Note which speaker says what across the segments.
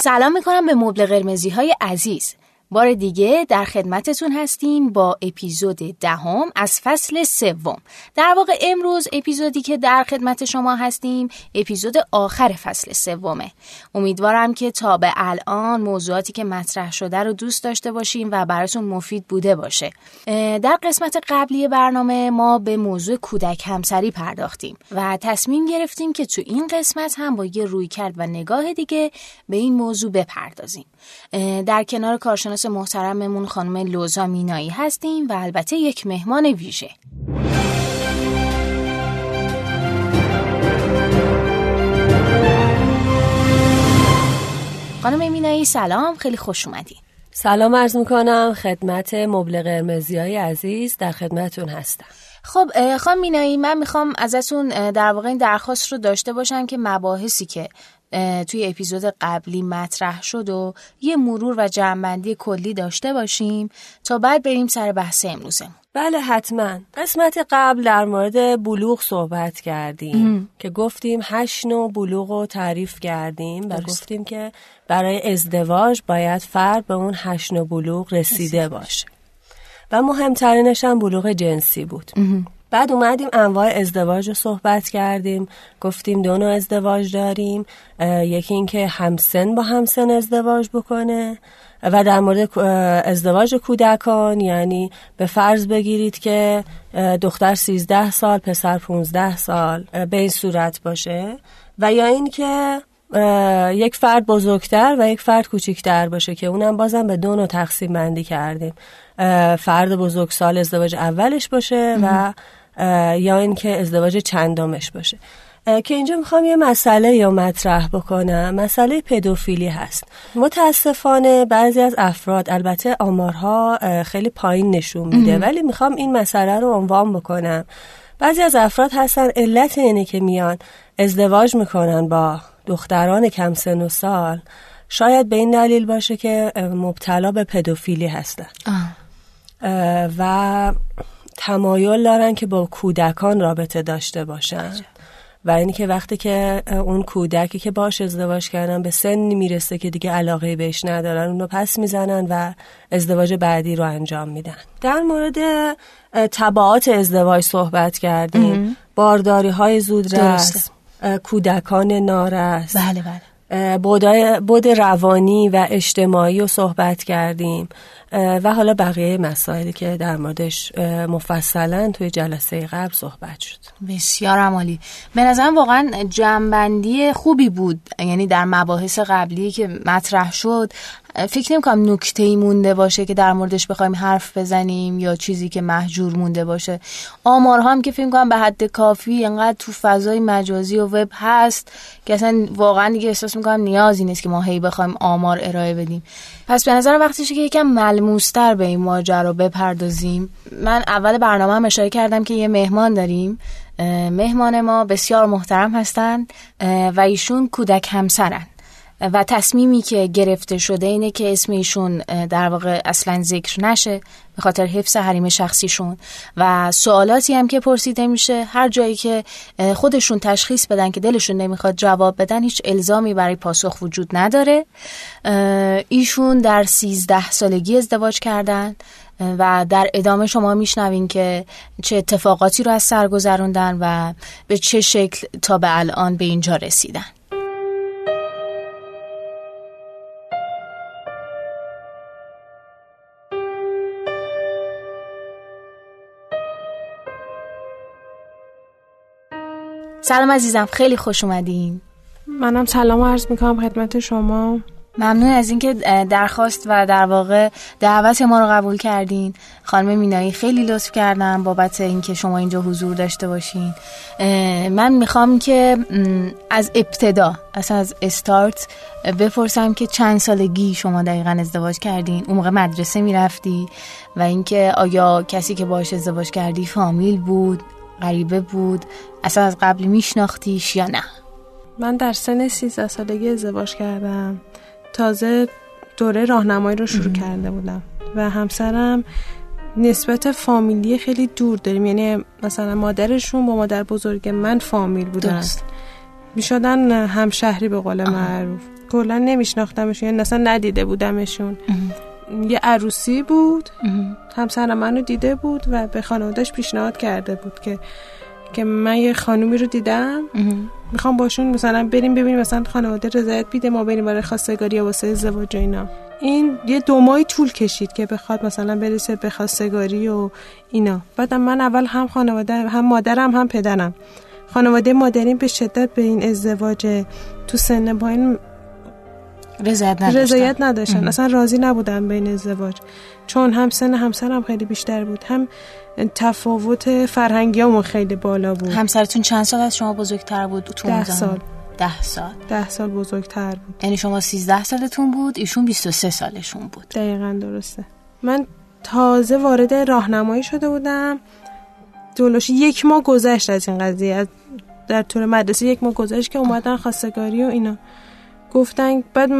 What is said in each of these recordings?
Speaker 1: سلام می‌کنم به مبل قرمزی های عزیز. بار دیگه در خدمتتون هستیم با اپیزود دهم از فصل سوم. در واقع امروز اپیزودی که در خدمت شما هستیم اپیزود آخر فصل سومه. امیدوارم که تا به الان موضوعاتی که مطرح شده رو دوست داشته باشیم و براتون مفید بوده باشه. در قسمت قبلی برنامه ما به موضوع کودک همسری پرداختیم و تصمیم گرفتیم که تو این قسمت هم با یه روی کرد و نگاه دیگه به این موضوع بپردازیم. در کنار کارشناس محترممون خانم لوزا مینایی هستیم و البته یک مهمان ویژه. خانم مینایی سلام خیلی خوش اومدین.
Speaker 2: سلام عرض می‌کنم خدمت مبل قرمزی های عزیز در خدمتون هستم.
Speaker 1: خب خانم مینایی من می‌خوام ازتون در واقع این درخواست رو داشته باشم که مباحثی که توی اپیزود قبلی مطرح شد و یه مرور و جمعبندی کلی داشته باشیم تا بعد بریم سر بحث امروزمون.
Speaker 2: بله حتما. قسمت قبل در مورد بلوغ صحبت کردیم که گفتیم هشت نوع بلوغ رو تعریف کردیم و گفتیم که برای ازدواج باید فرد به اون هشت نوع بلوغ رسیده باشه. و مهمترینش هم بلوغ جنسی بود. بعد اومدیم انواع ازدواج رو صحبت کردیم گفتیم دو نوع ازدواج داریم یکی اینکه همسن با همسن ازدواج بکنه و در مورد ازدواج کودکان یعنی به فرض بگیرید که دختر 13 سال پسر 15 سال به این صورت باشه و یا اینکه یک فرد بزرگتر و یک فرد کوچکتر باشه که اونم بازم به دو نوع تقسیم بندی کردیم. فرد بزرگسال ازدواج اولش باشه و یا اینکه ازدواج چندمش باشه. که اینجا می‌خوام یه مسئله یا مطرح بکنم. مسئله پدوفیلی هست. متاسفانه بعضی از افراد البته آمارها خیلی پایین نشون میده. ولی می‌خوام این مسئله رو عنوان بکنم. بعضی از افراد هستن علت اینه که میان ازدواج می‌کنن با دختران کم سن و سال. شاید به این دلیل باشه که مبتلا به پدوفیلی هستن. و تمایل دارن که با کودکان رابطه داشته باشن. و اینی که وقتی که اون کودکی که باش ازدواج کردن به سنی می‌رسه که دیگه علاقه بهش ندارن اونو پس می‌زنن و ازدواج بعدی رو انجام میدن. در مورد تبعات ازدواج صحبت کردیم. بارداری های زودرس کودکان نارس.
Speaker 1: بله بله.
Speaker 2: بود روانی و اجتماعی رو صحبت کردیم. و حالا بقیه مسائلی که در موردش مفصلا توی جلسه قبل صحبت شد.
Speaker 1: بسیار عمالی به نظرم واقعا جنبندی خوبی بود یعنی در مباحث قبلی که مطرح شد. فکر نمی کنم نکته ای مونده باشه که در موردش بخوایم حرف بزنیم یا چیزی که محجور مونده باشه. آمارها هم که فکر کنم به حد کافی انقدر تو فضای مجازی و وب هست که اصلا واقعا دیگه احساس می‌کنم نیازی نیست که ما هی بخوایم آمار ارائه بدیم. پس به نظر وقتشه که یکم ملموستر به این ماجرا بپردازیم. من اول برنامه هم اشاره کردم که یه مهمان داریم. مهمان ما بسیار محترم هستند و ایشون کودک همسرن. و تصمیمی که گرفته شده اینه که اسم ایشون در واقع اصلا ذکر نشه به خاطر حفظ حریم شخصیشون. و سوالاتی هم که پرسیده میشه هر جایی که خودشون تشخیص بدن که دلشون نمی‌خواد جواب بدن هیچ الزامی برای پاسخ وجود نداره. ایشون در سیزده سالگی ازدواج کردن. و در ادامه شما میشنوین که چه اتفاقاتی رو از سر گذروندن و به چه شکل تا به الان به اینجا رسیدن. سلام عزیزم خیلی خوش اومدین.
Speaker 3: منم سلام عرض می‌کنم خدمت شما.
Speaker 1: ممنون از اینکه درخواست و در واقع دعوت ما رو قبول کردین. خانم مینایی خیلی لطف کردن بابت اینکه شما اینجا حضور داشته باشین. من می‌خوام که از ابتدا اصلا از استارت بپرسم که چند سالگی شما دقیقا ازدواج کردین؟ اون موقع مدرسه می‌رفتی؟ و اینکه آیا کسی که باش ازدواج کردی فامیل بود؟ غریبه بود. اصلا از قبل میشناختیش یا نه؟
Speaker 3: من در سن 13 سالگی ازدواج کردم. تازه دوره راهنمایی رو شروع کرده بودم و همسرم نسبت فامیلی خیلی دور داریم. یعنی مثلا مادرشون با مادر بزرگ من فامیل بودن. می‌شدن همشهری به قول معروف. کلا نمیشناختمشون. یعنی اصلا ندیده بودمشون. یه عروسی بود همسر منو دیده بود و به خانوادهش پیشنهاد کرده بود که که من یه خانومی رو دیدم. می‌خوام باشون مثلا بریم ببینیم مثلا خانواده رضایت بیده ما بریم برای خواستگاری یا واسه ازدواج اینا. این یه دو ماهی طول کشید که بخواد مثلا برسه به خواستگاری و اینا. بعد من اول هم خانواده هم مادرم هم پدرم. خانواده مادرین به شدت به این ازدواج تو سن پایین
Speaker 1: رضایت نداشتن,
Speaker 3: رضایت نداشتن. اصلا راضی نبودن بین ازدواج. چون هم سن همسرم خیلی بیشتر بود هم تفاوت فرهنگی همون خیلی بالا بود.
Speaker 1: همسرتون چند سال از شما بزرگتر بود تو
Speaker 3: ده سال.
Speaker 1: ده سال.
Speaker 3: ده سال بزرگتر بود.
Speaker 1: یعنی شما سیزده سالتون بود ایشون 23 سالشون بود.
Speaker 3: دقیقا درسته. من تازه وارد راهنمایی شده بودم. دولوش یک ماه گذشت از این قضیه. در طور مدرسه یک ماه گذشت که اومدن خواستگاری و اینا. گفتن بعد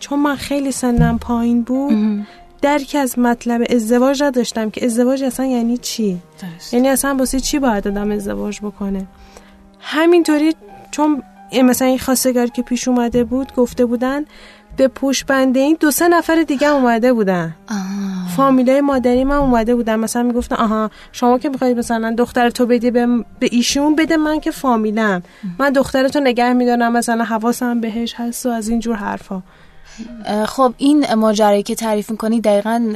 Speaker 3: چون من خیلی سنم پایین بود درک از مطلب ازدواج نداشتم که ازدواج اصلا یعنی چی؟ یعنی اصلا واسه چی باید آدم ازدواج بکنه؟ همینطوری چون مثلا این خواستگار که پیش اومده بود گفته بودن به پوش بنده این دو سه نفر دیگه اومده بودن. فامیلای مادری من اومده بودن مثلا می‌گفتن آها شما که می‌خواید مثلا دختر تو بدی به, به ایشون بده من که فامیلم. من دخترتو نگه میدارم مثلا حواسم بهش هست و از این جور حرفا.
Speaker 1: خب این ماجرایی که تعریف می‌کنی دقیقا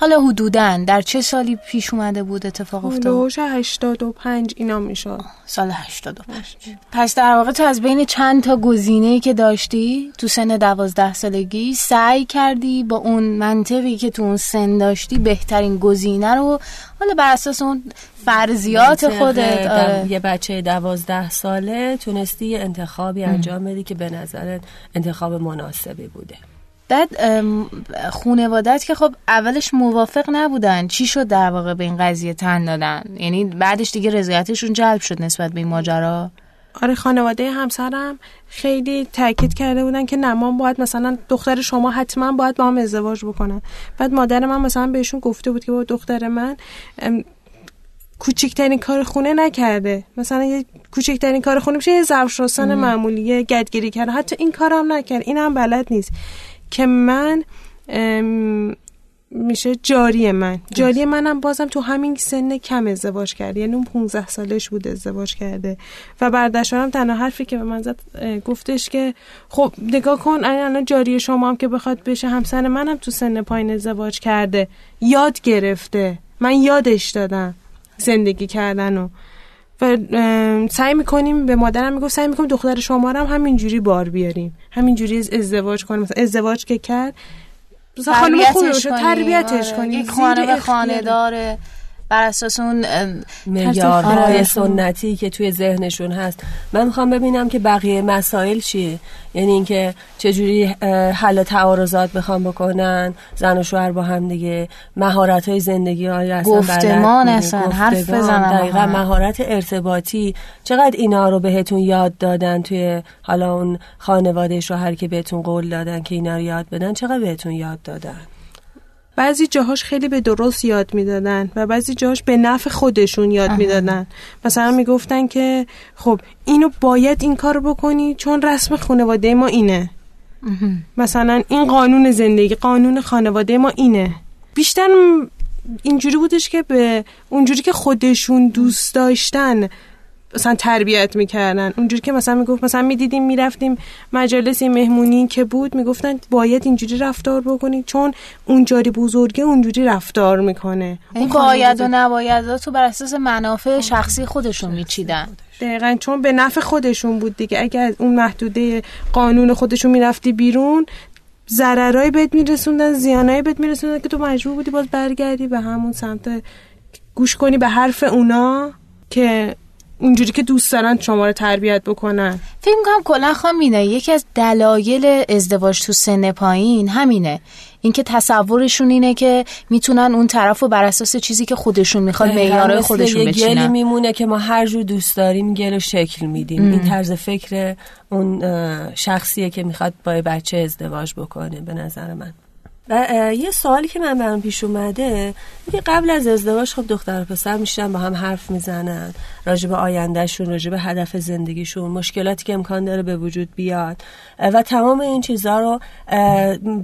Speaker 1: حالا حدودن در چه سالی پیش اومده بود اتفاق افتاد؟
Speaker 3: 85 اینا می‌شد.
Speaker 1: سال 85 پس در واقع تو از بین چند تا گزینه که داشتی تو سن دوازده سالگی سعی کردی با اون منطقی که تو اون سن داشتی بهترین گزینه رو حالا بر اساس اون فرضیات خودت
Speaker 2: آره. یه بچه دوازده ساله تونستی یه انتخابی انجام بدی که به نظرت انتخاب مناسبی بوده.
Speaker 1: بعد خونوادت که خب اولش موافق نبودن. چی شد در واقع به این قضیه تن دادن؟ یعنی بعدش دیگه رضایتشون جلب شد نسبت به این ماجرا؟
Speaker 3: آره خانواده همسرم خیلی تاکید کرده بودن که نه ما باید مثلا دختر شما حتما باید با هم ازدواج بکنن. بعد مادر من مثلا بهشون گفته بود که با دختر من کوچکترین کار خونه نکرده. مثلا یه کوچکترین کار خونه میشه یه ظرف شستن معمولی گدگیری کرده. حتی این کارم نکرد. اینم بلد نیست. که من میشه جاری من. جاری منم بازم تو همین سن کم ازدواج کرده. یعنی اون 15 سالش بود ازدواج کرده. و بردشترم تنها حرفی که به من زد گفتش که خب نگاه کن الان جاری شما هم که بخواد بشه همسر منم تو سن پایین ازدواج کرده. یاد گرفته. من یادش دادم. زندگی کردن و و سعی می‌کنیم به مادرم می‌گفت سعی می‌کنیم دختر شما رو هم همینجوری بار بیاریم. همینجوری ازدواج کنیم. مثلا ازدواج که کرد
Speaker 1: خانم خوبی تربیتش کنیم. آره. یک خانه خانه داره بر اساس اون
Speaker 2: معیارهای. سنتی که توی ذهنشون هست. من می‌خوام ببینم که بقیه مسائل چیه. یعنی اینکه چجوری حل تعارضات بخوام بکنن زن و شوهر با هم دیگه مهارت های زندگی های اصلا
Speaker 1: گفتمان اصلا حرف بزنن
Speaker 2: دقیقا مهارت ارتباطی. چقدر اینا رو بهتون یاد دادن توی حالا اون خانواده شوهر که بهتون قول دادن که اینا رو یاد بدن؟ چقدر بهتون یاد دادن؟
Speaker 3: بعضی جاهاش خیلی به درست یاد می‌دادن و بعضی جاهاش به نفع خودشون یاد می‌دادن. مثلا می‌گفتن که خب اینو باید این کار بکنی چون رسم خانواده ما اینه. مثلا این قانون زندگی قانون خانواده ما اینه. بیشتر اینجوری بودش که به اونجوری که خودشون دوست داشتن مثلا تربیت می‌کردن. اونجوری که مثلا می‌گفت مثلا می‌دیدیم می‌رفتیم مجالسی مهمونی که بود می‌گفتن باید اینجوری رفتار بکنید چون اون جاری بزرگه اونجوری رفتار می‌کنه.
Speaker 1: این باید و نباید تو بر اساس منافع شخصی خودشون میچیدن.
Speaker 3: دقیقا چون به نفع خودشون بود دیگه. اگر از اون محدوده قانون خودشون می‌رفتی بیرون ضررای بهت میرسوندن زیانای بهت میرسوندن که تو مجبور بودی باز برگردی به همون سمت گوش کنی به حرف اونا که اونجوری که دوست دارن شما رو تربیت بکنن.
Speaker 1: فکر کنم کلا خامینه یکی از دلایل ازدواج تو سن پایین همینه. اینکه تصورشون اینه که می‌تونن اون طرف رو بر اساس چیزی که خودشون می‌خواد معیارهای خودشون
Speaker 2: یه
Speaker 1: بچینن.
Speaker 2: گلی میمونه که ما هر جور دوست داریم گل و شکل میدیم. این طرز فکر اون شخصیه که می‌خواد با بچه ازدواج بکنه به نظر من. و یه سوالی که من برام پیش اومده میگه قبل از ازدواج خب دختر و پسر میشن با هم حرف می‌زنن. راجع به آیندهشون راجع به هدف زندگیشون مشکلاتی که امکان داره به وجود بیاد. و تمام این چیزها رو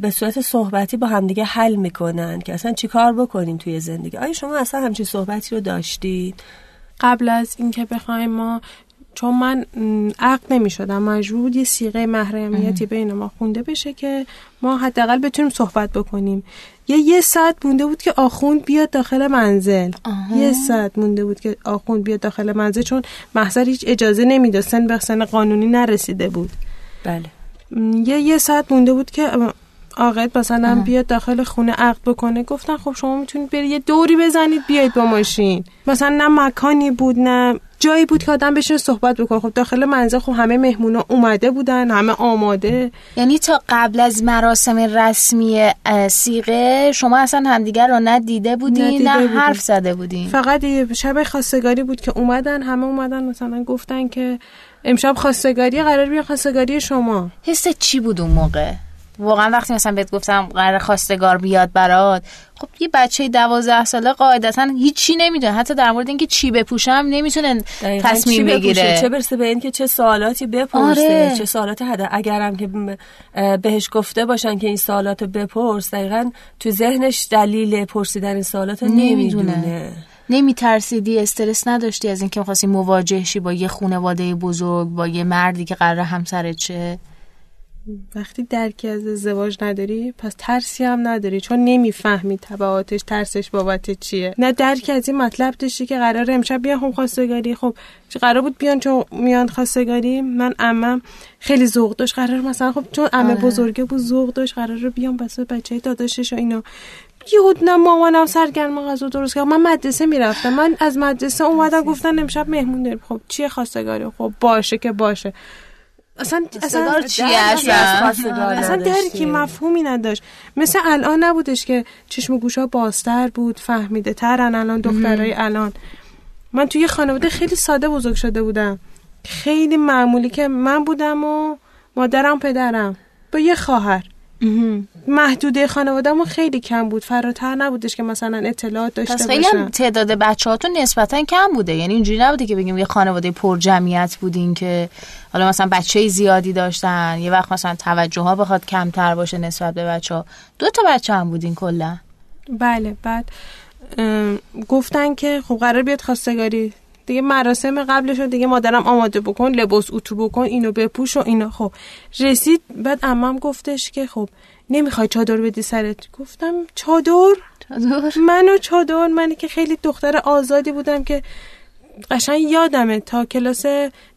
Speaker 2: به صورت صحبتی با همدیگه حل می‌کنن که اصلا چیکار بکنیم توی زندگی؟ آیا شما اصلا همچین صحبتی رو داشتید؟
Speaker 3: قبل از اینکه بخوایم ما چون من عقل نمی شدم مجبور یه سیغه محرمیتی بین ما خونده بشه که ما حداقل بتونیم صحبت بکنیم. یه یه ساعت مونده بود که آخوند بیاد داخل منزل. یه ساعت مونده بود که آخوند بیاد داخل منزل چون محضر هیچ اجازه نمی‌داد. سن به سن قانونی نرسیده بود.
Speaker 2: بله.
Speaker 3: یه یه ساعت مونده بود که آقایت مثلا بیاد داخل خونه عقد بکنه. گفتن خب شما می‌تونید برید یه دوری بزنید بیاید با ماشین. مثلا نه مکانی بود نه جایی بود که آدم بشه صحبت بکنه. خب داخل منزل خب همه مهمونا اومده بودن همه آماده.
Speaker 1: یعنی تا قبل از مراسم رسمی سیغه شما اصلا همدیگر رو نه دیده بودین نه حرف زده بودین
Speaker 3: فقط شب خواستگاری بود که اومدن همه اومدن مثلا گفتن که امشب خواستگاری قرار بیا خواستگاری شما.
Speaker 1: حس چی بود اون موقع؟ واقعا وقتی مثلا بهت گفتم قرار خواستگار بیاد برات خب یه بچه دوازده ساله قاعدتا هیچی نمی‌دونه. حتی در مورد اینکه چی بپوشم نمی‌تونه تصمیم بگیره.
Speaker 2: چه برسه به اینکه چه سوالاتی بپرسه؟ آره. چه سوالات حدا اگرم که بهش گفته باشن که این سوالات بپرس دقیقا تو ذهنش دلیل پرسیدن این سوالات نمی‌دونه.
Speaker 1: نمیترسیدی استرس نداشتی از اینکه می‌خواستی مواجه شی با یه خانواده بزرگ با یه مردی که قرار همسرت چه
Speaker 3: وقتی درکی از ازدواج نداری پس ترسی هم نداری چون نمی‌فهمی تبعاتش ترسش بابت چیه. نه درکی از این مطلب داشتی که قرار امشب بیان هم خواستگاری. خب قرار بود بیان چون میان خواستگاری. من امم خیلی ذوق داشت قرار مثلا خب چون امه آره. بزرگه بود ذوق داشت قرار رو بیان بس بچه داداشش و اینا. یهود نه مامانم سرگرم غذا درست کرد. من مدرسه می‌رفتم. من از مدرسه اومدم گفتن امشب مهمون داریم. خب چیه خواستگاری؟ خب باشه که باشه. اصلا اصلا
Speaker 1: چی اصلا
Speaker 3: اصلا درکی مفهومی نداشت. مثل الان نبودش که چشم و گوشا بازتر بود فهمیده ترن الان دخترای الان. من توی خانواده خیلی ساده بزرگ شده بودم. خیلی معمولی که من بودم و مادرم پدرم. با یه خواهر. محدوده خانوادهمون خیلی کم بود. فراتر نبودش که مثلا اطلاعات داشته
Speaker 1: پس خیلی
Speaker 3: هم
Speaker 1: تعداد بچه هاتون نسبتا کم بوده. یعنی اینجوری نبوده که بگیم یه خانواده پر جمعیت بودین که حالا مثلا بچه زیادی داشتن. یه وقت مثلا توجه ها بخواد کمتر باشه نسبت به بچه ها دو تا بچه هم بودین کلا.
Speaker 3: بله بعد گفتن که خب قرار بیاد خواستگاری دیگه مراسم قبلش رو دیگه مادرم آماده بکن لباس اتو بکن اینو بپوش و اینا خب رسید بعد امم گفتش که خب نمی‌خوای چادر بدی سرت. گفتم چادر؟
Speaker 1: چادر؟
Speaker 3: منو چادر منی که خیلی دختر آزادی بودم که قشنگ یادمه تا کلاس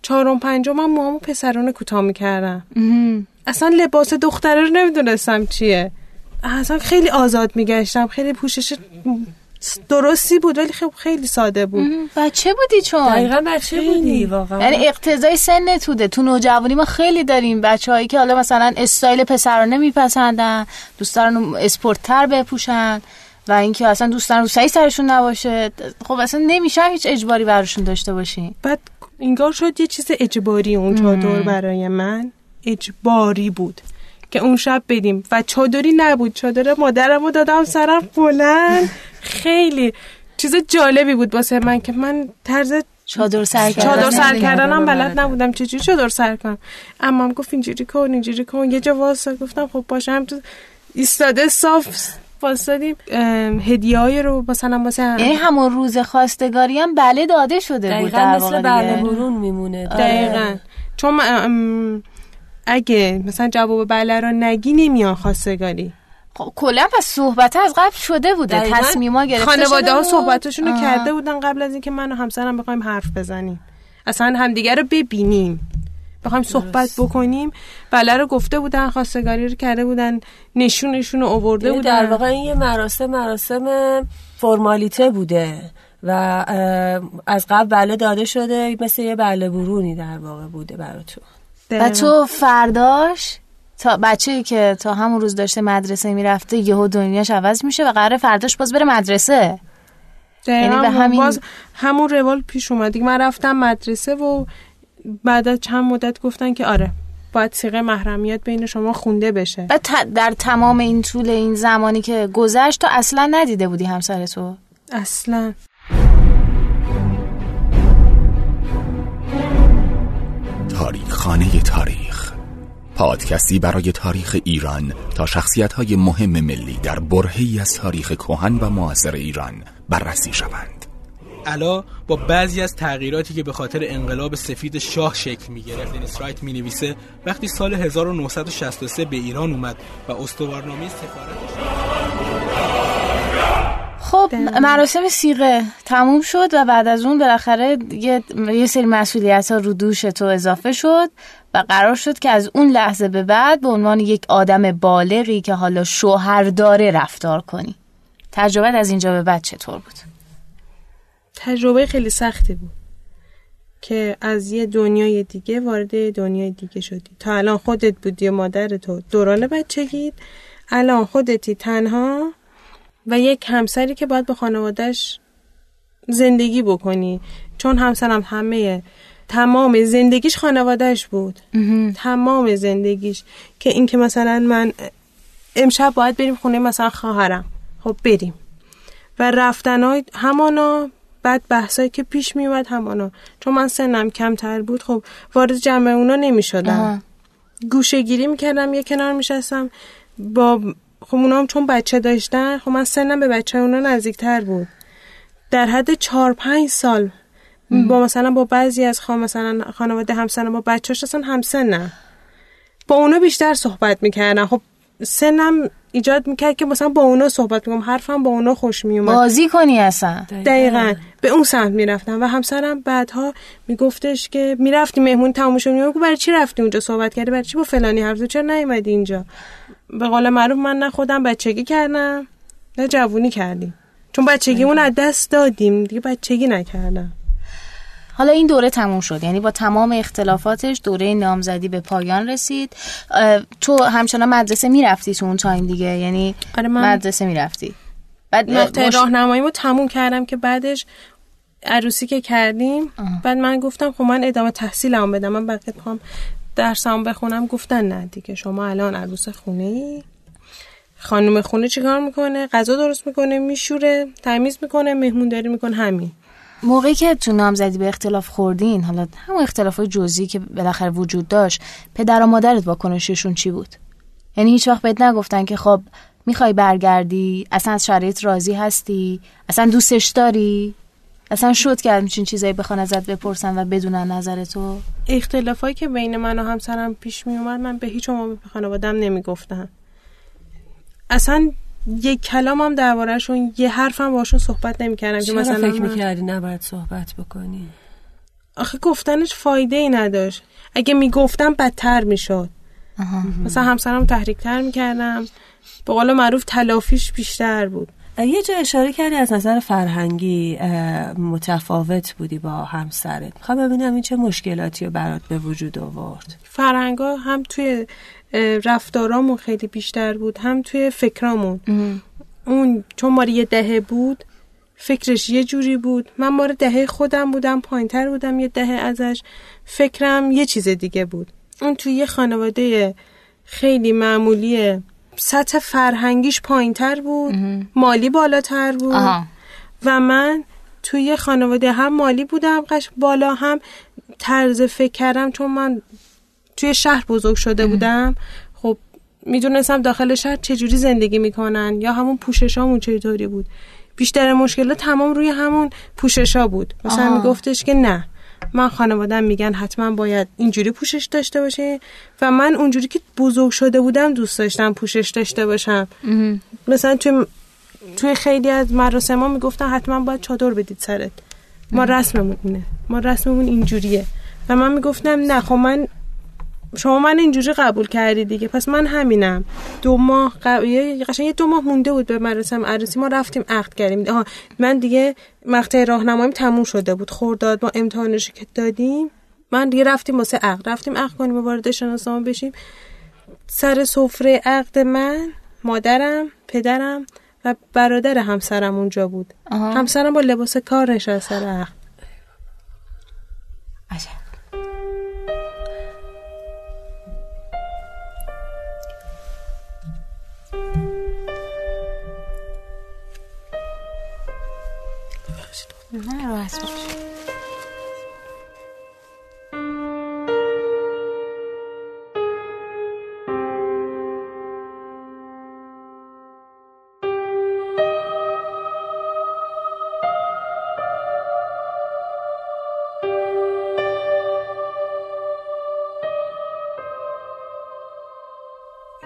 Speaker 3: چهارم پنجم من موامو پسرانه کوتاه می‌کردم. اصلا لباس دختره رو نمی‌دونستم چیه. اصلا خیلی آزاد میگشتم خیلی پوشش درستی بود ولی خب خیلی ساده بود.
Speaker 1: بچه بودی چون؟
Speaker 2: دقیقا بچه بودی؟ واقعا.
Speaker 1: یعنی اقتضای سن توده. تو نوجوانی ما خیلی داریم. بچه هایی که حالا مثلا استایل پسرانه میپسندن دوست دارن اسپورتتر بپوشن و اینکه اصلا دوست دارن روسایی سرشون نباشه. خب اصلا نمیشه هیچ اجباری براشون داشته باشین
Speaker 3: بعد اینگار شد یه چیز اجباری اون چادر برای من. اجباری بود. که اون شب بدیم و چادری نبود. چادر مادرم رو دادم سرم. بلند. خیلی چیز جالبی بود واسه من که من طرز
Speaker 1: چادر سر کردن
Speaker 3: چادر سر کردنم بلد نبودم. چجوری چادر سر کنم؟ اما گفت اینجوری کن اینجوری کن. یه جا واسه گفتم خب باشه. هم تو ایستاده صاف واسدیم هدیه رو مثلا واسه
Speaker 1: یعنی همون روز خواستگاری هم بله داده شده بود در
Speaker 2: مثل بله برون میمونه.
Speaker 3: دقیقا. چون اگه مثلا جواب بله رو نگی نمیان خواستگاری.
Speaker 1: خب کلا پس صحبت از قبل شده بوده. تصمیما گرفته
Speaker 3: خانواده ها صحبتشون رو کرده بودن قبل از اینکه من و همسرم بخوایم حرف بزنیم. اصلا همدیگه رو ببینیم. بخوایم صحبت بکنیم. بله رو گفته بودن خواستگاری رو کرده بودن نشونشون رو آورده
Speaker 2: یعنی
Speaker 3: بودن.
Speaker 2: در واقع این یه مراسم مراسم فرمالیته بوده و از قبل بله داده شده مثل یه بله برونی در واقع بوده براتون.
Speaker 1: و تو فرداش تا بچه که تا همون روز داشته مدرسه می‌رفته یهو دنیاش عوض میشه و قرار فرداش باز بره مدرسه.
Speaker 3: یعنی به همین باز همون روال پیش اومد. دیگه من رفتم مدرسه و بعد از چند مدت گفتن که آره باید سیغه محرمیت بین شما خونده بشه.
Speaker 1: و در تمام این طول این زمانی که گذشت تو اصلا ندیده بودی همسر تو؟
Speaker 3: اصلا.
Speaker 4: تاریخ خانه تاریخ. پادکستی برای تاریخ ایران تا شخصیت های مهم ملی در برهی از تاریخ کهن و معاصر ایران بررسی شوند.
Speaker 5: علا با بعضی از تغییراتی که به خاطر انقلاب سفید شاه شکل می گرفت دنیس رایت می نویسه وقتی سال 1963 به ایران اومد و استوارنامه سفارتش
Speaker 1: خب مراسم سیغه تموم شد و بعد از اون بالاخره یه, یه سری مسئولیت ها رو دوش تو اضافه شد و قرار شد که از اون لحظه به بعد به عنوان یک آدم بالغی که حالا شوهر داره رفتار کنی. تجربه از اینجا به بعد چطور بود؟
Speaker 3: تجربه خیلی سختی بود که از یه دنیای دیگه وارد دنیای دیگه شدی. تا الان خودت بودی و مادر تو. دوران بچگید الان خودتی تنها. و یک همسری که باید به خانوادهش زندگی بکنی. چون همسرم همه تمام زندگیش خانوادهش بود. تمام زندگیش. که اینکه مثلا من امشب باید بریم خونه مثلا خواهرم. خب بریم. و رفتن های همانا بعد بحثایی که پیش میومد همانا. چون من سنم کمتر بود خب وارد جمع اونا نمی شدم گوشه گیری می‌کردم یه کنار میشستم. با خب اونا هم چون بچه داشتن خب من سنم به بچه اونا نزدیکتر بود. در حد چهار پنج سال با مثلا با بعضی از خان مثلا خانواده همسن با بچه‌اش اصلا همسنن. با اونا بیشتر صحبت می‌کردن. خب سنم ایجاد می‌کرد که مثلا با اونا صحبت می‌کنم. حرفم با اونا خوش میومد
Speaker 1: بازی کنی اصلا.
Speaker 3: دقیقا. به اون سمت می‌رفتم و همسرم بعدها میگفتش که می‌رفتی مهمون تموم شد. برای چی رفتی اونجا صحبت کردی؟ برای چی با فلانی حرف چرا نیومدی اینجا؟ به قول معروف من نه خودم بچگی کردم نه جوونی کردیم. چون بچگی اون از دست دادیم دیگه بچگی نکردم.
Speaker 1: حالا این دوره تموم شد. یعنی با تمام اختلافاتش دوره نامزدی به پایان رسید. تو همچنان مدرسه می‌رفتی تو اون تایم دیگه؟ یعنی آره من مدرسه می‌رفتی.
Speaker 3: بعد مش... راهنماییمو تموم کردم که بعدش عروسی که کردیم بعد من گفتم خب من ادامه تحصیلم بدم. من بقیه پام درسام بخونم گفتن نه دیگه. شما الان عروس خونه ای خانم خونه چیکار می‌کنه؟ غذا درست می‌کنه میشوره تمیز می‌کنه مهمونداری می‌کنه همین.
Speaker 1: موقعی که تو نامزدی به اختلاف خوردین حالا همون اختلاف جزئی که بالاخره وجود داشت پدر و مادرت واکنششون چی بود؟ یعنی هیچ وقت بهت نگفتن که خب می‌خوای برگردی اصلا از شرایط راضی هستی؟ اصلا دوستش داری؟ اصلا شد که همچین چیزایی بخوان ازت بپرسن و بدونن نظر تو؟
Speaker 3: اختلافایی که بین من و همسرم پیش می اومد من به هیچ عنوان به خانوادم نمی‌گفتم. اصلا یک کلامم دربارهشون یه حرفم باشون صحبت نمی‌کردم
Speaker 2: که مثلا فکر می‌کردی نباید صحبت بکنی؟
Speaker 3: آخه گفتنش فایده ای نداشت. اگه می‌گفتم بدتر می‌شد. مثلا همسرم تحریک تر می‌کردم. به قول معروف تلافیش بیشتر بود.
Speaker 2: یه جا اشاره کردی از نظر فرهنگی متفاوت بودی با همسرت. می‌خوام ببینم این چه مشکلاتی رو برات به وجود آورد.
Speaker 3: فرهنگا هم توی رفتارامون خیلی بیشتر بود هم توی فکرامون. اون چون ماری یه دهه بود فکرش یه جوری بود. من ماره دهه خودم بودم پایینتر بودم یه دهه ازش. فکرم یه چیز دیگه بود. اون توی یه خانواده خیلی معمولی سطح فرهنگیش پایینتر بود مالی بالاتر بود. و من توی خانواده هم مالی بودم قش بالا هم طرز فکر کردم چون من توی شهر بزرگ شده بودم. خب می‌دونستم داخل شهر چجوری زندگی می‌کنن یا همون پوششامون چطوری بود. بیشتر مشکلات تمام روی همون پوششا بود. مثلا میگفتش که نه. من خانوادم میگن حتما باید اینجوری پوشش داشته باشه و من اونجوری که بزرگ شده بودم دوست داشتم پوشش داشته باشم. مثلا توی توی خیلی از مراسم ها می‌گفتن حتما باید چادر بدید سرت. ما رسممون اینه. ما رسممون اینجوریه. و من می‌گفتم نه خب من شما من اینجوری قبول کردی دیگه. پس من همینم. دو ماه قشنگ یه دو ماه مونده بود به مراسم عروسی ما رفتیم عقد کردیم. آها من دیگه مقطع راهنماییم تموم شده بود. خورداد ما امتحانش که دادیم من دیگه رفتیم واسه عقد. رفتیم عقد کنیم وارد شناسنامه بشیم. سر سفره عقد من مادرم پدرم و برادر همسرم اونجا بود. همسرم با لباس کار نشست سر عقد.
Speaker 1: باش.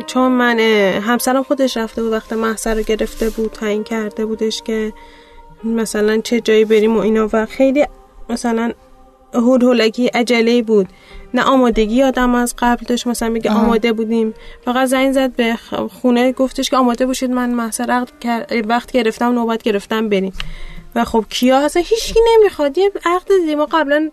Speaker 3: چون من همسرم خودش رفته بود وقت محضر رو گرفته بود تعیین کرده بودش که مثلا چه جایی بریم و اینا و خیلی مثلا هول هولکی عجله بود. نه آمادگی آدم از قبل داشت مثلا میگه آماده بودیم. فقط زنگ زد به خونه گفتش که آماده باشید من کر- وقت گرفتم نوبت گرفتم بریم. و خب کیا؟ اصلا هیچکی نمی‌خواد. یه عقد ما قبلا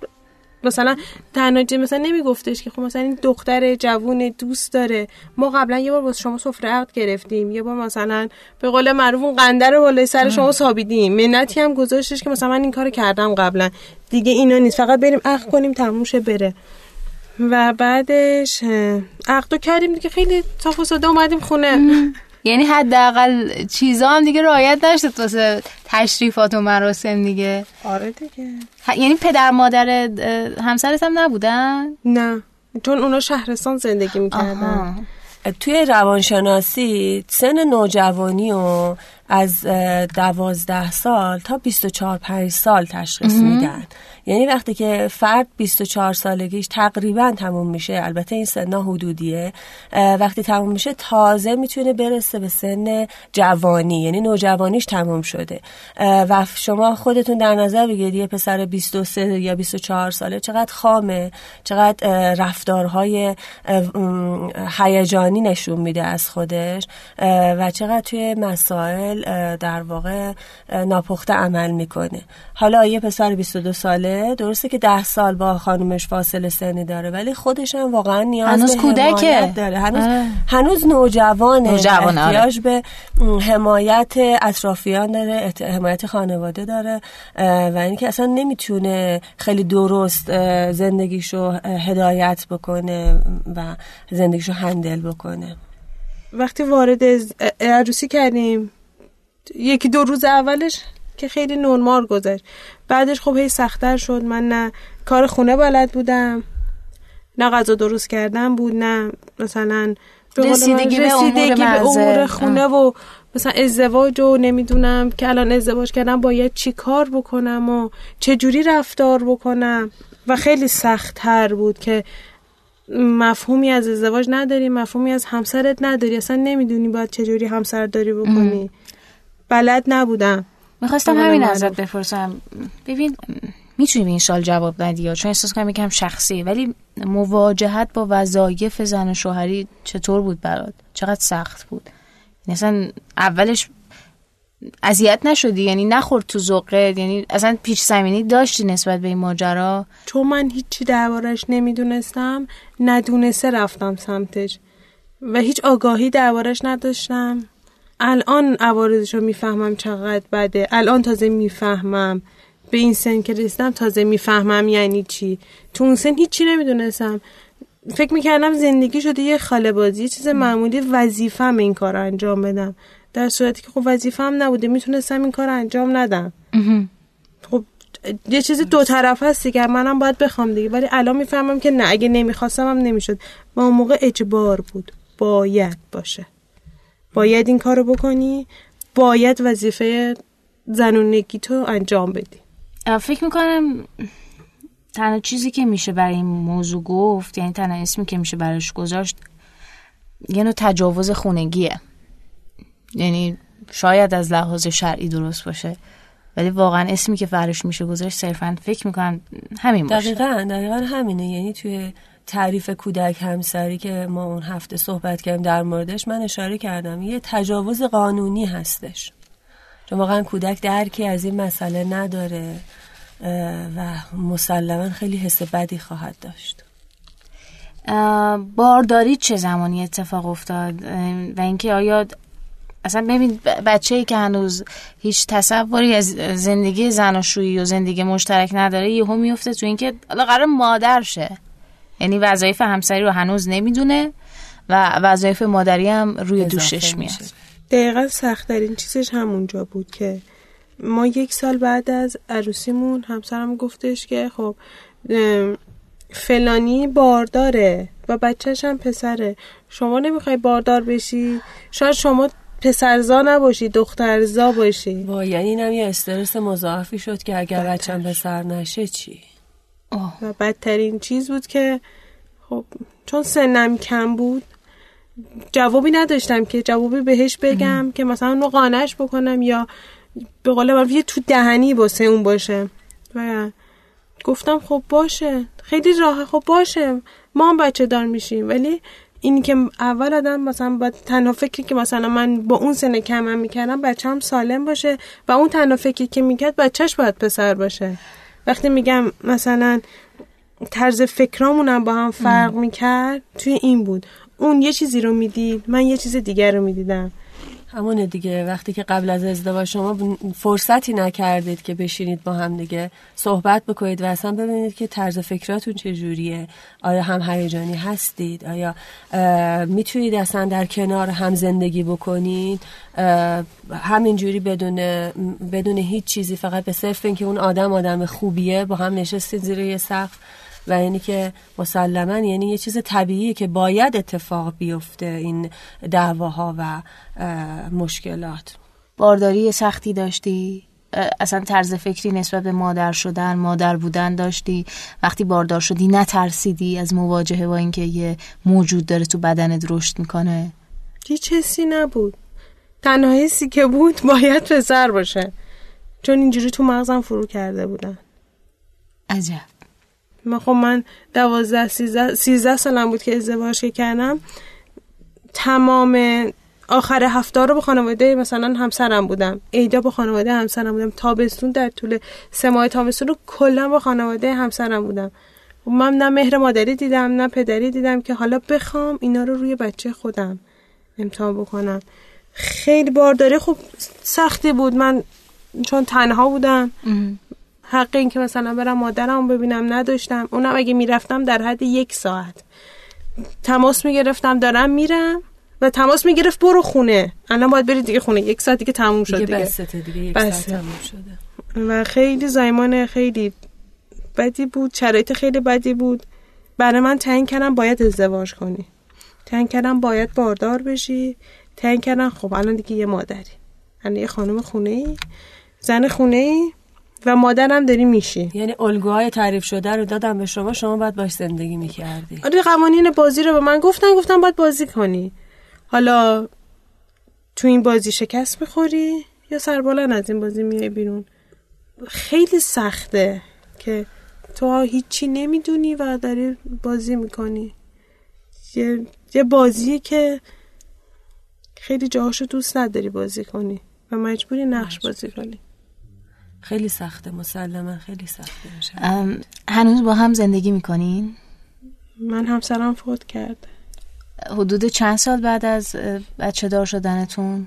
Speaker 3: مثلا تنها چیز- مثلا نمیگفتش که خب مثلا این دختر جوون دوست داره. ما قبلا یه بار واسه شما سفره عقد گرفتیم. یه بار مثلا به قول معروف اون قنده رو بالای سر شما سابیدیم. منتی هم گذاشتش که مثلا من این کارو کردم قبلا. دیگه اینا نیست. فقط بریم عقد کنیم تموم شه بره. و بعدش عقدو کردیم دیگه. خیلی صاف و ساده اومدیم خونه.
Speaker 1: یعنی حداقل چیزا هم دیگه رعایت داشتید واسه تشریفات و مراسم دیگه.
Speaker 3: آره دیگه.
Speaker 1: ه- یعنی پدر مادر همسرت هم نبودن؟
Speaker 3: نه. چون اونا شهرستان زندگی می‌کردن.
Speaker 1: آها.
Speaker 2: توی روانشناسی سن نوجوانی و از دوازده سال تا 24 5 سال تشخیص میدن. یعنی وقتی که فرد 24 سالگیش تقریبا تموم میشه البته این سنا حدودیه وقتی تموم میشه تازه می‌تونه برسه به سن جوانی یعنی نوجوانیش تموم شده. و شما خودتون در نظر بگیرید یه پسر 23 یا 24 ساله چقدر خامه چقدر رفتارهای هیجانی نشون میده از خودش و چقدر توی مسائل در واقع ناپخته عمل می‌کنه. حالا یه پسر 22 ساله درسته که 10 سال با خانومش فاصله سنی داره ولی خودش هم واقعا نیاز
Speaker 1: هنوز
Speaker 2: به
Speaker 1: کودکه.
Speaker 2: حمایت داره هنوز. هنوز نوجوانه
Speaker 1: نوجوانه، آره.
Speaker 2: احتیاج به حمایت اطرافیان داره حمایت خانواده داره و اینکه اصلا نمی‌تونه خیلی درست زندگیشو هدایت بکنه و زندگیشو هندل بکنه
Speaker 3: وقتی وارد عروسی کردیم یکی دو روز اولش که خیلی نرمال گذشت. بعدش خب هی سختتر شد. من نه کار خونه بلد بودم نه غذا درست کردن بود نه مثلا
Speaker 1: رسیدگی به امور
Speaker 3: رسیدگی به. امور خونه و مثلا ازدواج و نمی‌دونم که الان ازدواج کردم باید چی کار بکنم و چه جوری رفتار بکنم. و خیلی سختتر بود که مفهومی از ازدواج نداری مفهومی از همسرت نداری. اصلا نمی‌دونی باید چجوری همسر داری بکنی. بلد نبودم.
Speaker 1: می‌خواستم
Speaker 3: قول
Speaker 1: همین. ازت بپرسم. ببین می‌تونی به این سال جواب ندی یا چون احساس کنم یکم شخصی ولی مواجهت با وظایف زن و شوهری چطور بود برات؟ چقدر سخت بود؟ یعنی اصلا اولش اذیت نشدی؟ یعنی نخورد تو ذوقت؟ یعنی اصلا پیش زمینی داشتی نسبت به این ماجرا؟
Speaker 3: چون من هیچی دربارش نمی‌دونستم ندونسته رفتم سمتش و هیچ آگاهی دربارش نداشتم. الان عوارضش رو می‌فهمم چقدر بده. الان تازه می‌فهمم. به این سن که رسیدم تازه می‌فهمم یعنی چی. تو اون سن هیچی نمی‌دونستم. فکر می‌کردم زندگی شده یه خاله بازی یه چیز معمولی وظیفم این کار رو انجام بدم. در صورتی که خب وظیفم نبوده می‌تونستم این کار رو انجام ندم. خب یه چیز دو طرف هست دیگه. منم باید بخوام دیگه. ولی الان می‌فهمم که نه اگه نمی‌خواستم هم نمی‌شد. و اون موقع اجبار بود. باید باشه. باید این کارو بکنی باید وظیفه زنونگی تو انجام بدی.
Speaker 1: فکر می‌کنم تنها چیزی که میشه برای این موضوع گفت یعنی تنها اسمی که میشه براش گذاشت یه نوع تجاوز خونگیه. یعنی شاید از لحاظ شرعی درست باشه ولی واقعا اسمی که براش میشه گذاشت صرفا فکر می‌کنم همین باشه.
Speaker 2: دقیقا دقیقا همینه. یعنی توی تعریف کودک همسری که ما اون هفته صحبت کردیم در موردش من اشاره کردم یه تجاوز قانونی هستش. چون واقعا کودک درکی از این مسئله نداره و مسلما خیلی حس بدی خواهد داشت.
Speaker 1: بارداری چه زمانی اتفاق افتاد؟ و اینکه آیا اصلا ببین بچه ای که هنوز هیچ تصوری از زندگی زناشویی و زندگی مشترک نداره یهو میفته تو اینکه حالا قرار مادر شه. یعنی وظایف همسری رو هنوز نمی‌دونه و وظایف مادری هم روی دوشش میاد.
Speaker 3: دقیقا سختترین چیزش همونجا بود که ما یک سال بعد از عروسیمون همسرم گفتش که خب فلانی بارداره و بچهش هم پسره. شما نمی‌خوای باردار بشی؟ شاید شما پسرزا نباشی دخترزا باشی.
Speaker 2: با یعنی اینم یه استرس مضاعفی شد که اگر بچم پسر نشه چی؟
Speaker 3: آه. و بدترین چیز بود که خب چون سنم کم بود جوابی نداشتم که جوابی بهش بگم که مثلا اونو قانش بکنم یا به قول من یه تو دهنی باسه اون باشه. و گفتم خب باشه. خیلی راحت خب باشه. ما هم بچه دار میشیم. ولی این که اول آدم مثلا با تنها فکری که مثلا من با اون سن کمم می‌کردم بچه هم سالم باشه و اون تنها فکری که می‌کرد بچهش باید پسر باشه. وقتی میگم مثلا طرز فکرامونم با هم فرق می‌کرد توی این بود. اون یه چیزی رو می‌دید من یه چیز دیگر رو می‌دیدم.
Speaker 2: همونه دیگه. وقتی که قبل از ازدواج شما فرصتی نکردید که بشینید با هم دیگه صحبت بکنید و اصلا ببینید که طرز فکراتون چجوریه. آیا هم هیجانی هستید؟ آیا می‌تونید اصلا در کنار هم زندگی بکنید؟ همینجوری بدون بدون هیچ چیزی فقط به صرف اینکه اون آدم آدم خوبیه با هم نشستید زیر یه سقف. و یعنی که مسلما یعنی یه چیز طبیعیه که باید اتفاق بیفته این دعواها و مشکلات.
Speaker 1: بارداری سختی داشتی؟ اصلا طرز فکری نسبت به مادر شدن مادر بودن داشتی؟ وقتی باردار شدی نترسیدی از مواجهه با اینکه یه موجود داره تو بدنت رشد می‌کنه؟
Speaker 3: هیچ حسی نبود. تنها حسی که بود باید پسر باشه. چون اینجوری تو مغزم فرو کرده بودن.
Speaker 1: عجب.
Speaker 3: من خب من دوازده سیزده, سیزده سالم بود که ازدواج کردم. تمام آخر هفته رو به خانواده مثلا همسرم بودم. ایدا با خانواده همسرم بودم. تابستون در طول سه ماه تابستون رو کلا با خانواده همسرم بودم. من نه مهر مادری دیدم نه پدری دیدم که حالا بخوام اینا رو روی بچه خودم امتحان بکنم. خیلی بارداری خب سختی بود. من چون تنها بودم. حق این که مثلا برم مادرم ببینم نداشتم. اونم اگه می‌رفتم در حد یک ساعت. تماس می‌گرفتم دارم میرم و تماس می‌گرفت برو خونه. الان باید بری دیگه خونه. یک ساعت دیگه تموم شد
Speaker 2: دیگه بسته دیگه. یک ساعت تموم شده.
Speaker 3: و خیلی زایمان خیلی بدی بود. شرایط خیلی بدی بود. برای من تعیین کردم باید ازدواج کنی. تعیین کردم باید باردار بشی. تعیین کردم خب الان دیگه یه مادری. الان یه خانم خونه ای زن خونه ای و مادرم داری میشی.
Speaker 2: یعنی الگوهای تعریف شده رو دادم به شما شما باید باش زندگی می‌کردی.
Speaker 3: آره قوانین بازی رو به من گفتن گفتم باید بازی کنی. حالا تو این بازی شکست می‌خوری یا سربالن از این بازی میای بیرون؟ خیلی سخته که تو هیچی نمی‌دونی و داری بازی می‌کنی. یه, یه بازی که خیلی جاهاشو دوست نداری بازی کنی و مجبوری نقش بازی کنی.
Speaker 2: خیلی سخته مسلما خیلی سخته میشه
Speaker 1: هنوز با هم زندگی می‌کنین؟
Speaker 3: من همسرم فوت کرده
Speaker 1: حدود چند سال بعد از بچه دار شدنتون؟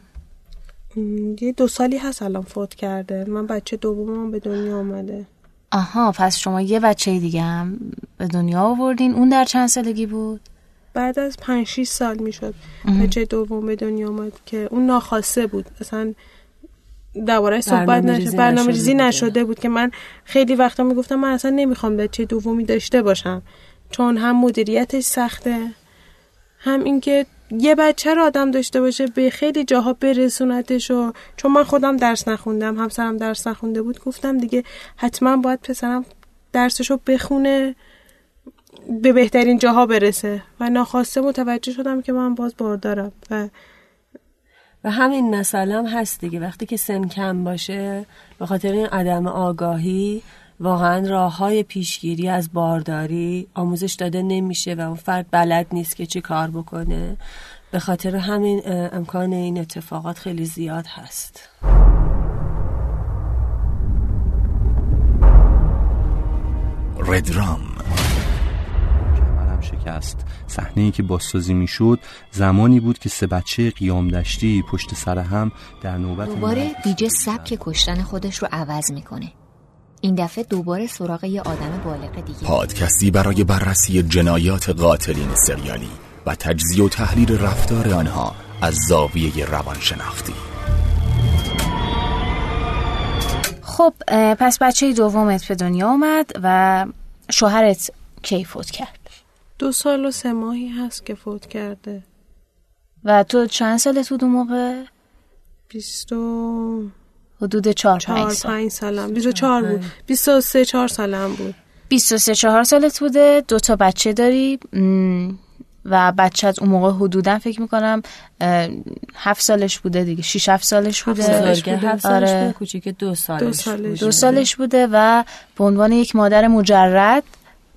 Speaker 3: یه دو سالی هست الان فوت کرده. من بچه دومم به دنیا آمده
Speaker 1: آها پس شما یه بچه دیگه هم به دنیا آوردین. اون در چند سالگی بود؟
Speaker 3: بعد از پنج شیش سال می‌شد. بچه دوم به دنیا آمد که اون ناخواسته بود. اصلا درباره صحبت نشد برنامه ریزی نشده بود که من خیلی وقتا می‌گفتم من اصلا نمی‌خوام بچه دومی داشته باشم. چون هم مدیریتش سخته هم اینکه یه بچه رو آدم داشته باشه به خیلی جاها برسونتش و چون من خودم درس نخوندم همسرم درس نخونده بود گفتم دیگه حتما باید پسرم درسشو بخونه به بهترین جاها برسه. و ناخواسته متوجه شدم که من باز باردارم. و
Speaker 2: و همین هم هست دیگه. وقتی که سن کم باشه به خاطر این عدم آگاهی واقعا راه های پیشگیری از بارداری آموزش داده نمیشه و اون فرد بلد نیست که چی کار بکنه. به خاطر همین امکان این اتفاقات خیلی زیاد هست.
Speaker 4: ردرام
Speaker 6: شکست. صحنه ای که بازسازی می‌شد زمانی بود که سه بچه قیام دشتی پشت سر هم در نوبت
Speaker 7: دوباره دیجه سبک کشتن خودش رو عوض می‌کنه. این دفعه دوباره سراغ یه آدم بالغ دیگه.
Speaker 4: پادکستی برای بررسی جنایات قاتلین سریالی و تجزیه و تحلیل رفتار آنها از زاویه روانشناختی.
Speaker 1: خب پس بچه دومت به دنیا اومد و شوهرت کی فوت کرد.
Speaker 3: دو سال و سه ماهی هست که فوت کرده
Speaker 1: و تو چند سالت بود اون موقع؟
Speaker 3: بیست و
Speaker 1: حدود چهار
Speaker 3: چهار
Speaker 1: پنج سال
Speaker 3: پنج سالم بیست و چهار بود بیست و سه چهار سالم بود
Speaker 1: بیست و سه چهار سالت بوده دو تا بچه داری و بچت اون موقع حدودا فکر می‌کنم هفت سالش بوده دیگه شیش هفت سالش بوده
Speaker 3: سالش
Speaker 2: بزرگه
Speaker 3: بوده.
Speaker 2: هفت سالش
Speaker 1: آره.
Speaker 2: بوده کوچیک دو سالش
Speaker 3: دو سالش.
Speaker 2: بوده.
Speaker 1: دو سالش بوده و به عنوان یک مادر مجرد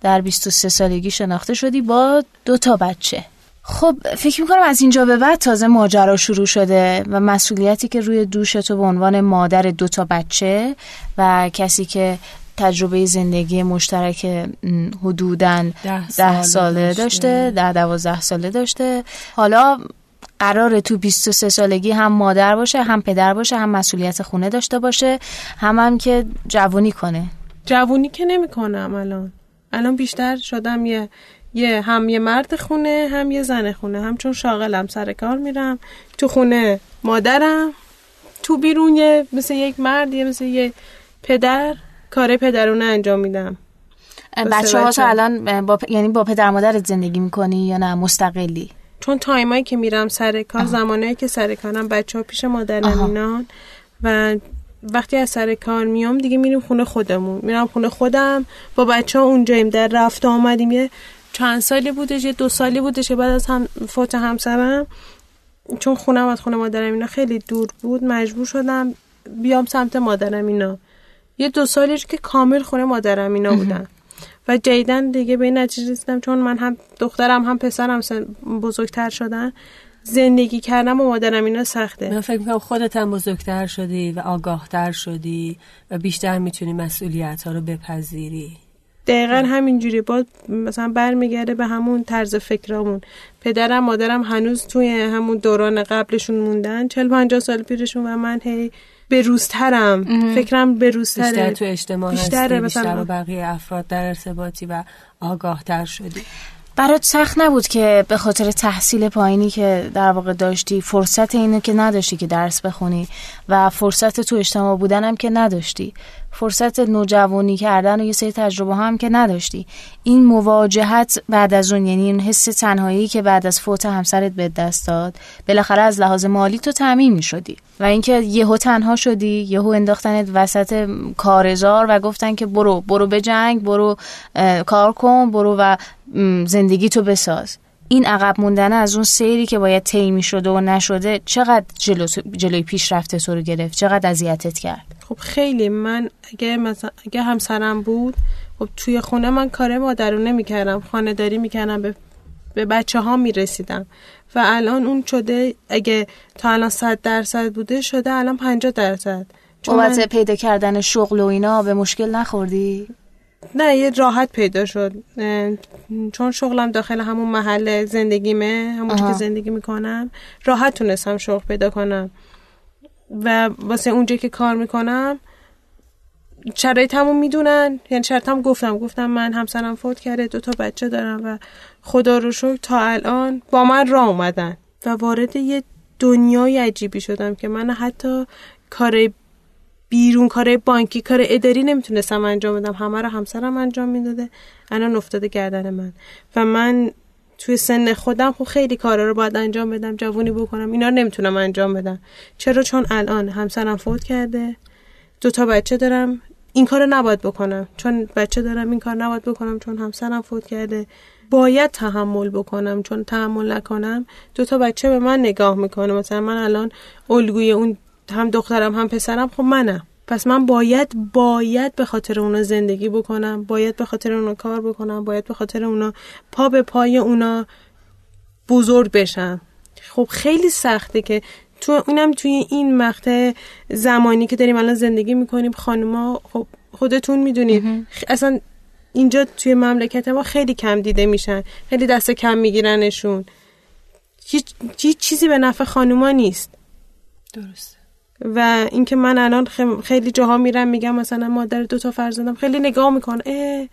Speaker 1: در 23 سالگی شناخته شدی با دو تا بچه. خب فکر می‌کنم از اینجا به بعد تازه ماجرا شروع شده و مسئولیتی که روی دوش تو به عنوان مادر دو تا بچه و کسی که تجربه زندگی مشترک حدوداً
Speaker 2: ده
Speaker 1: ده
Speaker 2: ساله
Speaker 1: ساله
Speaker 2: داشته.
Speaker 1: ده دوازده ساله داشته. حالا قراره تو 23 سالگی هم مادر باشه هم پدر باشه هم مسئولیت خونه داشته باشه هم هم که جوونی کنه.
Speaker 3: جوونی که نمی کنم الان. الان بیشتر شدم یه یه هم یه مرد خونه هم یه زن خونه. هم چون شاغلم سر کار میرم. تو خونه مادرم تو بیرون یه مثل یک مرد یه مثل یه پدر. کار پدرونه انجام میدم.
Speaker 1: بچه ها. الان با پ- یعنی با پدر مادرت زندگی می‌کنی یا نه؟ مستقلی؟
Speaker 3: چون تایمایی که میرم سر کار زمانایی که سر کارم بچه ها پیش مادرم. اینان و وقتی از سر کار میام دیگه میریم خونه خودمون. میرم خونه خودم با بچه ها اونجاییم در رفت آمدیم. یه چند سالی بودش یه دو سالی بودش بعد از هم فوت همسرم. چون خونم از خونه مادرم اینا خیلی دور بود مجبور شدم بیام سمت مادرم اینا. یه دو سالی که کامل خونه مادرم اینا بودم و جدیدن دیگه به این نتیجه رسیدم چون من هم دخترم هم پسرم بزرگتر شدن. زندگی کردم با مادرم اینا سخته.
Speaker 2: من فکر می‌کنم خودت هم بزرگتر شدی و آگاهتر شدی و بیشتر می‌تونی مسئولیت ها رو بپذیری.
Speaker 3: دقیقا همینجوری. با مثلا برمیگرده به همون طرز فکرامون. پدرم مادرم هنوز توی همون دوران قبلشون موندن. چل پنجاه سال پیرشون و من هی به روزترم. فکرم به
Speaker 2: بیشتر
Speaker 3: روزتره
Speaker 2: تو اجتماع
Speaker 3: بیشتره
Speaker 2: هستی بیشتر. با بقیه افراد در ارتباطی و آگاهتر شدی.
Speaker 1: برات سخت نبود که به خاطر تحصیل پایینی که در واقع داشتی فرصت اینو که نداشتی که درس بخونی. و فرصت تو اجتماع بودن هم که نداشتی. فرصت نوجوانی کردن و یه سری تجربه هم که نداشتی. این مواجهت بعد از اون یعنی این حس تنهایی که بعد از فوت همسرت به دست داد بالاخره از لحاظ مالی تو تعمین می شدی و اینکه یهو تنها شدی یهو انداختنت وسط کارزار و گفتن که برو برو به جنگ برو کار کن برو و زندگی تو بساز. این عقب موندن از اون سیری که باید طی شده و نشده چقدر جلو جلوی پیشرفت تو رو گرفت؟ چقدر اذیتت کرد؟
Speaker 3: خب خیلی من اگه مثلا اگه همسرم بود خب توی خونه من کار مادرونه می‌کردم خانه داری می‌کردم به به بچه ها می‌رسیدم. و الان اون شده اگه تا الان صد درصد بوده شده الان 50 درصد. چون
Speaker 1: بابت پیدا کردن شغل و اینا به مشکل نخوردی؟
Speaker 3: نه یه راحت پیدا شد. چون شغلم داخل همون محل زندگیمه همون. که زندگی می‌کنم راحت تونستم شغل پیدا کنم. و واسه اونجا که کار می‌کنم شرایطمو می‌دونن. یعنی شرطم گفتم گفتم من همسرم فوت کرده دو تا بچه دارم و خدا رو شکر تا الان با من راه اومدن. و وارد یه دنیای عجیبی شدم که من حتی کار بیرون کار بانکی کار اداری نمی‌تونستم انجام بدم. همه رو همسرم انجام می‌داده. الان افتاده گردن من. و من توی سن خودم خب خیلی کارا رو باید انجام بدم جوونی بکنم. اینا رو نمی‌تونم انجام بدم. چرا؟ چون الان همسرم فوت کرده. دو تا بچه دارم. این کار رو نباید بکنم. چون بچه دارم این کار نباید بکنم. چون همسرم فوت کرده. باید تحمل بکنم. چون تحمل نکنم دو تا بچه به من نگاه می‌کنه. مثلا من الان الگوی اون هم دخترم هم پسرم خب منم. پس من باید باید به خاطر اونا زندگی بکنم باید به خاطر اونا کار بکنم باید به خاطر اونا پا به پای اونا بزرگ بشم. خب خیلی سخته که تو اونم توی این مقطع زمانی که داریم الان زندگی می‌کنیم خانوما خب خودتون می‌دونید. اصلا اینجا توی مملکت ما خیلی کم دیده میشن. خیلی دست کم میگیرنشون. هیچ چیزی به نفع خانوما نیست.
Speaker 2: درست
Speaker 3: و اینکه من الان خیلی جاها میرم میگم مثلا مادر دو تا فرزندم خیلی نگاه می‌کنه اه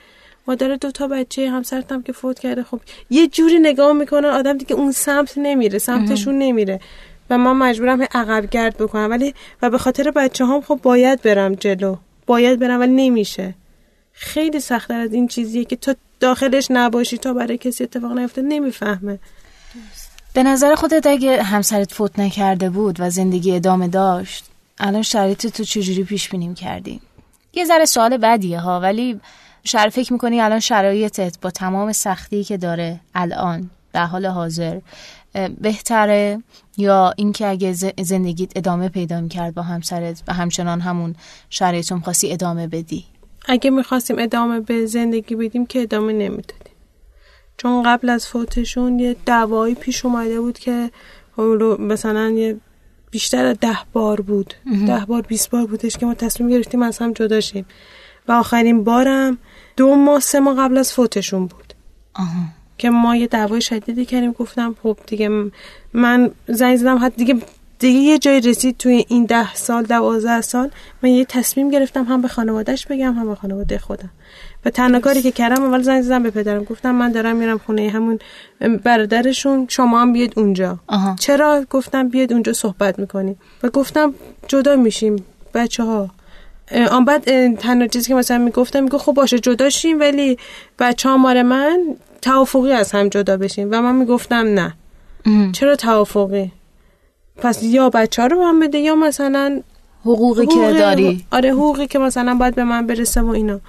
Speaker 3: مادر دو تا بچه همسرتم که فوت کرده. خب یه جوری نگاه می‌کنن آدم دیگه اون سمت نمیره سمتشون نمیره. و من مجبورم عقب گرد بکنم. ولی و به خاطر بچه هم خب باید برم جلو. باید برم ولی نمیشه. خیلی سختتر از این چیزیه که تو داخلش نباشی تا برای کسی اتفاق نیفته نمی‌فهمه.
Speaker 1: به نظر خودت اگه همسرت فوت نکرده بود و زندگی ادامه داشت الان شرایط تو چجوری پیش بینیم کردی؟ یه ذره سوال بدیه ها ولی شر فکر می‌کنی الان شرایطت با تمام سختی که داره الان در حال حاضر بهتره؟ یا اینکه اگه زندگیت ادامه پیدا می‌کرد با همسرت و همچنان همون شرایطون خواستی ادامه بدی؟
Speaker 3: اگه می‌خواستیم ادامه به زندگی بدیم که ادامه نمی‌دادیم. چون قبل از فوتشون یه دعوایی پیش اومده بود که مثلا یه بیشتر از ده بار بود. ده بار بیست بار بودش که ما تصمیم گرفتیم از هم جدا شیم. و آخرین بارم دو ماه سه ماه قبل از فوتشون بود.
Speaker 1: آها.
Speaker 3: که ما یه دعوای شدیدی کردیم. گفتم خب دیگه من زنگ زدم. حتی دیگه دیگه یه جای رسید توی این ده سال دوازده سال. من یه تصمیم گرفتم هم به خانوادهش بگم هم به خانواده خودم. و تنها کاری که کردم اول زنگ زدم به پدرم. گفتم من دارم میرم خونه همون برادرشون شما هم بیاد اونجا. چرا؟ گفتم بیاد اونجا صحبت می‌کنیم. و گفتم جدا میشیم بچه ها آن بعد تنها چیزی که مثلا می‌گفتم میگو خب باشه جدا شیم ولی بچه ها مال من توافقی از هم جدا بشیم. و من می‌گفتم نه. چرا توافقی؟ پس یا بچه ها رو من بده یا مثلا
Speaker 1: حقوقی که داری.
Speaker 3: آره حقوقی که مثلا باید به من برسه و اینا.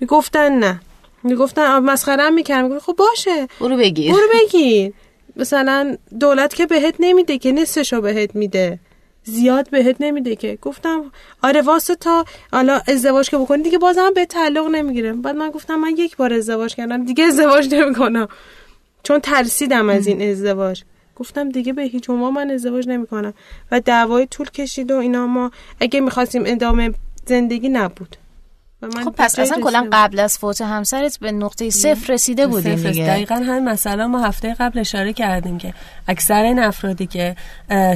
Speaker 3: می‌گفتن نه. می‌گفتن مسخره می‌کردم می‌گفت خب باشه.
Speaker 1: برو بگیر.
Speaker 3: برو بگیر. مثلا دولت که بهت نمیده که نصفشو بهت میده. زیاد بهت نمیده که. گفتم آره واسه تا حالا ازدواج که بکنی دیگه بازم به تعلق نمی‌گیره. بعد من گفتم من یک بار ازدواج کردم. دیگه ازدواج نمی‌کنم. چون ترسیدم از این ازدواج. گفتم دیگه به هیچ عنوان من ازدواج نمی‌کنم. و دعوای طول کشید و اینا. ما اگه می‌خواستیم ادامه زندگی نبود.
Speaker 1: خب پس اصلا کلا قبل از فوت همسرت به نقطه صفر رسیده بودیم دیگه.
Speaker 2: دقیقا همین مثلا ما هفته قبل اشاره کردیم که اکثر این افرادی که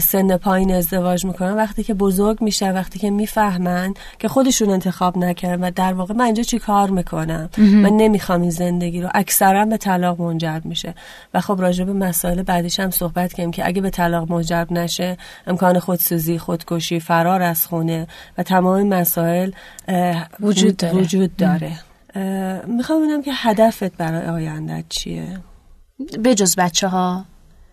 Speaker 2: سن پایین ازدواج می‌کنن وقتی که بزرگ میشه وقتی که می‌فهمن که خودشون انتخاب نکردن و در واقع من اینجا چی کار می‌کنم؟ من نمی‌خوام این زندگی رو. اکثرا به طلاق منجر میشه. و خب راجع به مسائل بعدیش هم صحبت کردیم که اگه به طلاق منجر نشه امکان خودسوزی خودکشی فرار از خونه و تمام مسائل
Speaker 1: وجود
Speaker 2: وجود داره. می‌خوام ببینم که هدفت برای آینده چیه؟
Speaker 1: به جز بچه ها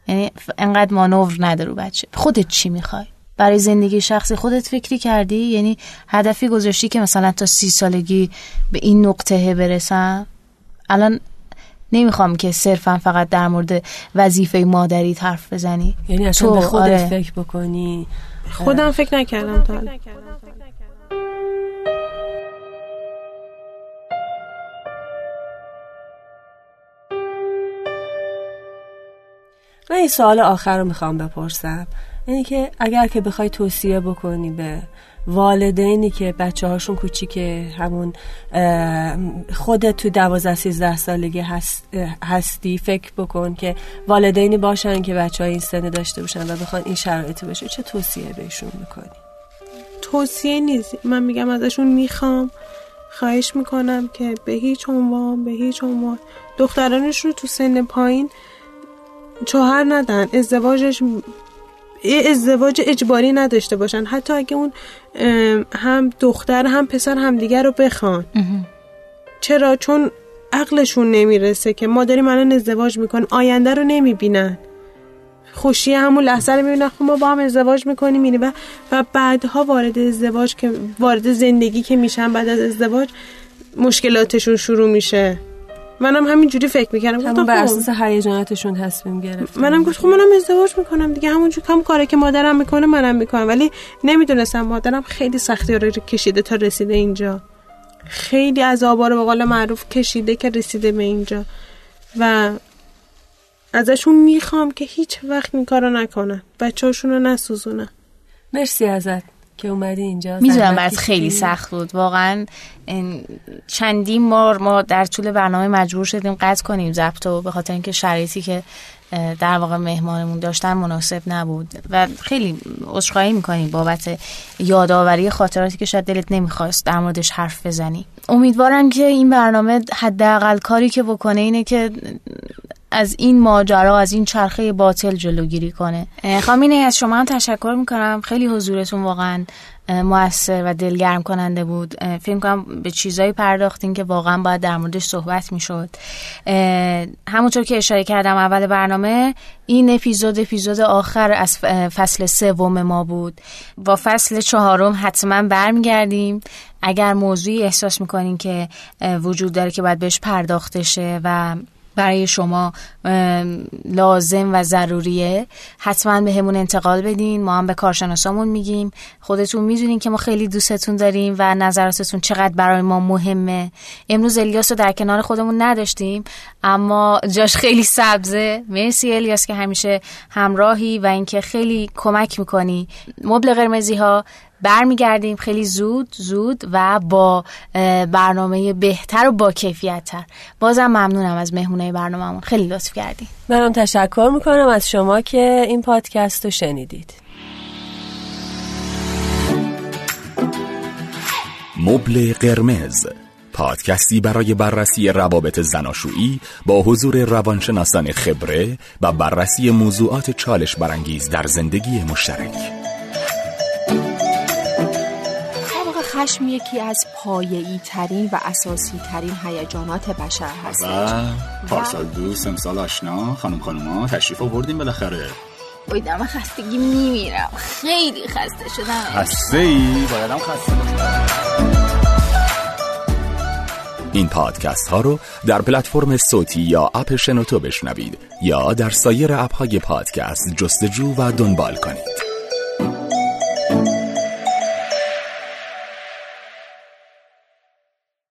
Speaker 1: یعنی انقدر مانور نده رو بچه. خودت چی می‌خوای؟ برای زندگی شخصی خودت فکری کردی؟ یعنی هدفی گذاشتی که مثلا تا سی سالگی به این نقطه برسم؟ الان نمی‌خوام که صرفا فقط در مورد وظیفه مادری حرف بزنی.
Speaker 2: یعنی اصلا به خودت آره. فکر بکنی.
Speaker 3: خودم فکر نکردم تا
Speaker 2: من این سوال آخر رو می‌خوام بپرسم. اینه که اگر که بخوای توصیه بکنی به والدینی که بچه هاشون کوچیکه همون خودت تو دوازده سیزده سالگی هستی فکر بکن که والدینی باشن که بچه های این سنه داشته باشن و بخوان این شرایطی باشه. چه توصیه بهشون می‌کنی؟
Speaker 3: توصیه نیست. من میگم ازشون می‌خوام. خواهش می‌کنم که به هیچ عنوان به هیچ عنوان. دخترانش رو تو سن پایین چهار ندن ازدواجش ازدواج اجباری نداشته باشن. حتی اگه اون هم دختر هم پسر هم دیگر رو بخوان. چرا؟ چون عقلشون نمی‌رسه که ما داریم الان ازدواج می‌کنیم آینده رو نمی‌بینن. خوشی همون لحظه رو می‌بینن. خب ما با هم ازدواج می‌کنیم میریم و, و بعدها وارد ازدواج که وارد زندگی که میشن بعد از ازدواج مشکلاتشون شروع میشه. منم همینجوری فکر می‌کردم.
Speaker 2: همون بر خب. اساس هیجاناتشون تصمیم گرفت
Speaker 3: منم گفت خب منم ازدواج می‌کنم دیگه. همونجور کم کاری که مادرم می‌کنه منم می‌کنم. ولی نمی‌دونستم مادرم خیلی سختی رو کشیده تا رسیده اینجا. خیلی از رو به قول معروف کشیده که رسیده به اینجا. و ازشون می‌خوام که هیچ وقت این کارو نکنن. بچه هاشون رو نسوزونن.
Speaker 2: مرسی ازت. که اومدی اینجا
Speaker 1: می‌دونم برات خیلی سخت بود. واقعا چندین بار ما در طول برنامه مجبور شدیم قطع کنیم ضبط و به خاطر اینکه شرایطی که در واقع مهمانمون داشتن مناسب نبود. و خیلی عذرخواهی می‌کنیم بابت یادآوری خاطراتی که شاید دلت نمی‌خواست در موردش حرف بزنی. امیدوارم که این برنامه حداقل کاری که بکنه اینه که از این ماجرا از این چرخه باطل جلوگیری کنه. خامینه از شما هم تشکر می‌کنم. خیلی حضورتون واقعا موثر و دلگرم کننده بود فکر کنم به چیزایی پرداختین که واقعا باید در موردش صحبت می‌شد. همونطور که اشاره کردم اول برنامه این اپیزود اپیزود آخر از فصل سوم ما بود. با فصل چهارم حتما برمیگردیم. اگر موضوعی احساس می‌کنین که وجود داره که باید بهش پرداخته شه و برای شما لازم و ضروریه. حتما به همون انتقال بدین. ما هم به کارشناسامون میگیم. خودتون می‌دونین که ما خیلی دوستتون داریم و نظراتتون چقدر برای ما مهمه. امروز الیاس رو در کنار خودمون نداشتیم اما جاش خیلی سبزه. مرسی الیاس که همیشه همراهی و اینکه خیلی کمک می‌کنی. مبل قرمزی ها برمیگردیم خیلی زود زود و با برنامه بهتر و با کیفیت تر بازم ممنونم از مهمونه برنامهمون. خیلی لطف کردیم
Speaker 2: منم تشکر می‌کنم از شما که این پادکست رو شنیدید.
Speaker 4: مبل قرمز پادکستی برای بررسی روابط زناشویی با حضور روانشناسان خبره و بررسی موضوعات چالش برانگیز در زندگی مشترک.
Speaker 8: خشم یکی از پایه‌ای ترین و اساسی ترین هیجانات بشر هست.
Speaker 9: و پارسال دوست امسال آشنا خانم خانوما تشریف آوردیم بالاخره.
Speaker 1: اوی من خستگی میمیرم. خیلی خسته شدم.
Speaker 9: خسته ای؟ بایدم خسته
Speaker 4: این پادکست ها رو در پلتفرم صوتی یا اپ شنوتو بشنوید یا در سایر اپ های پادکست جستجو و دنبال کنید.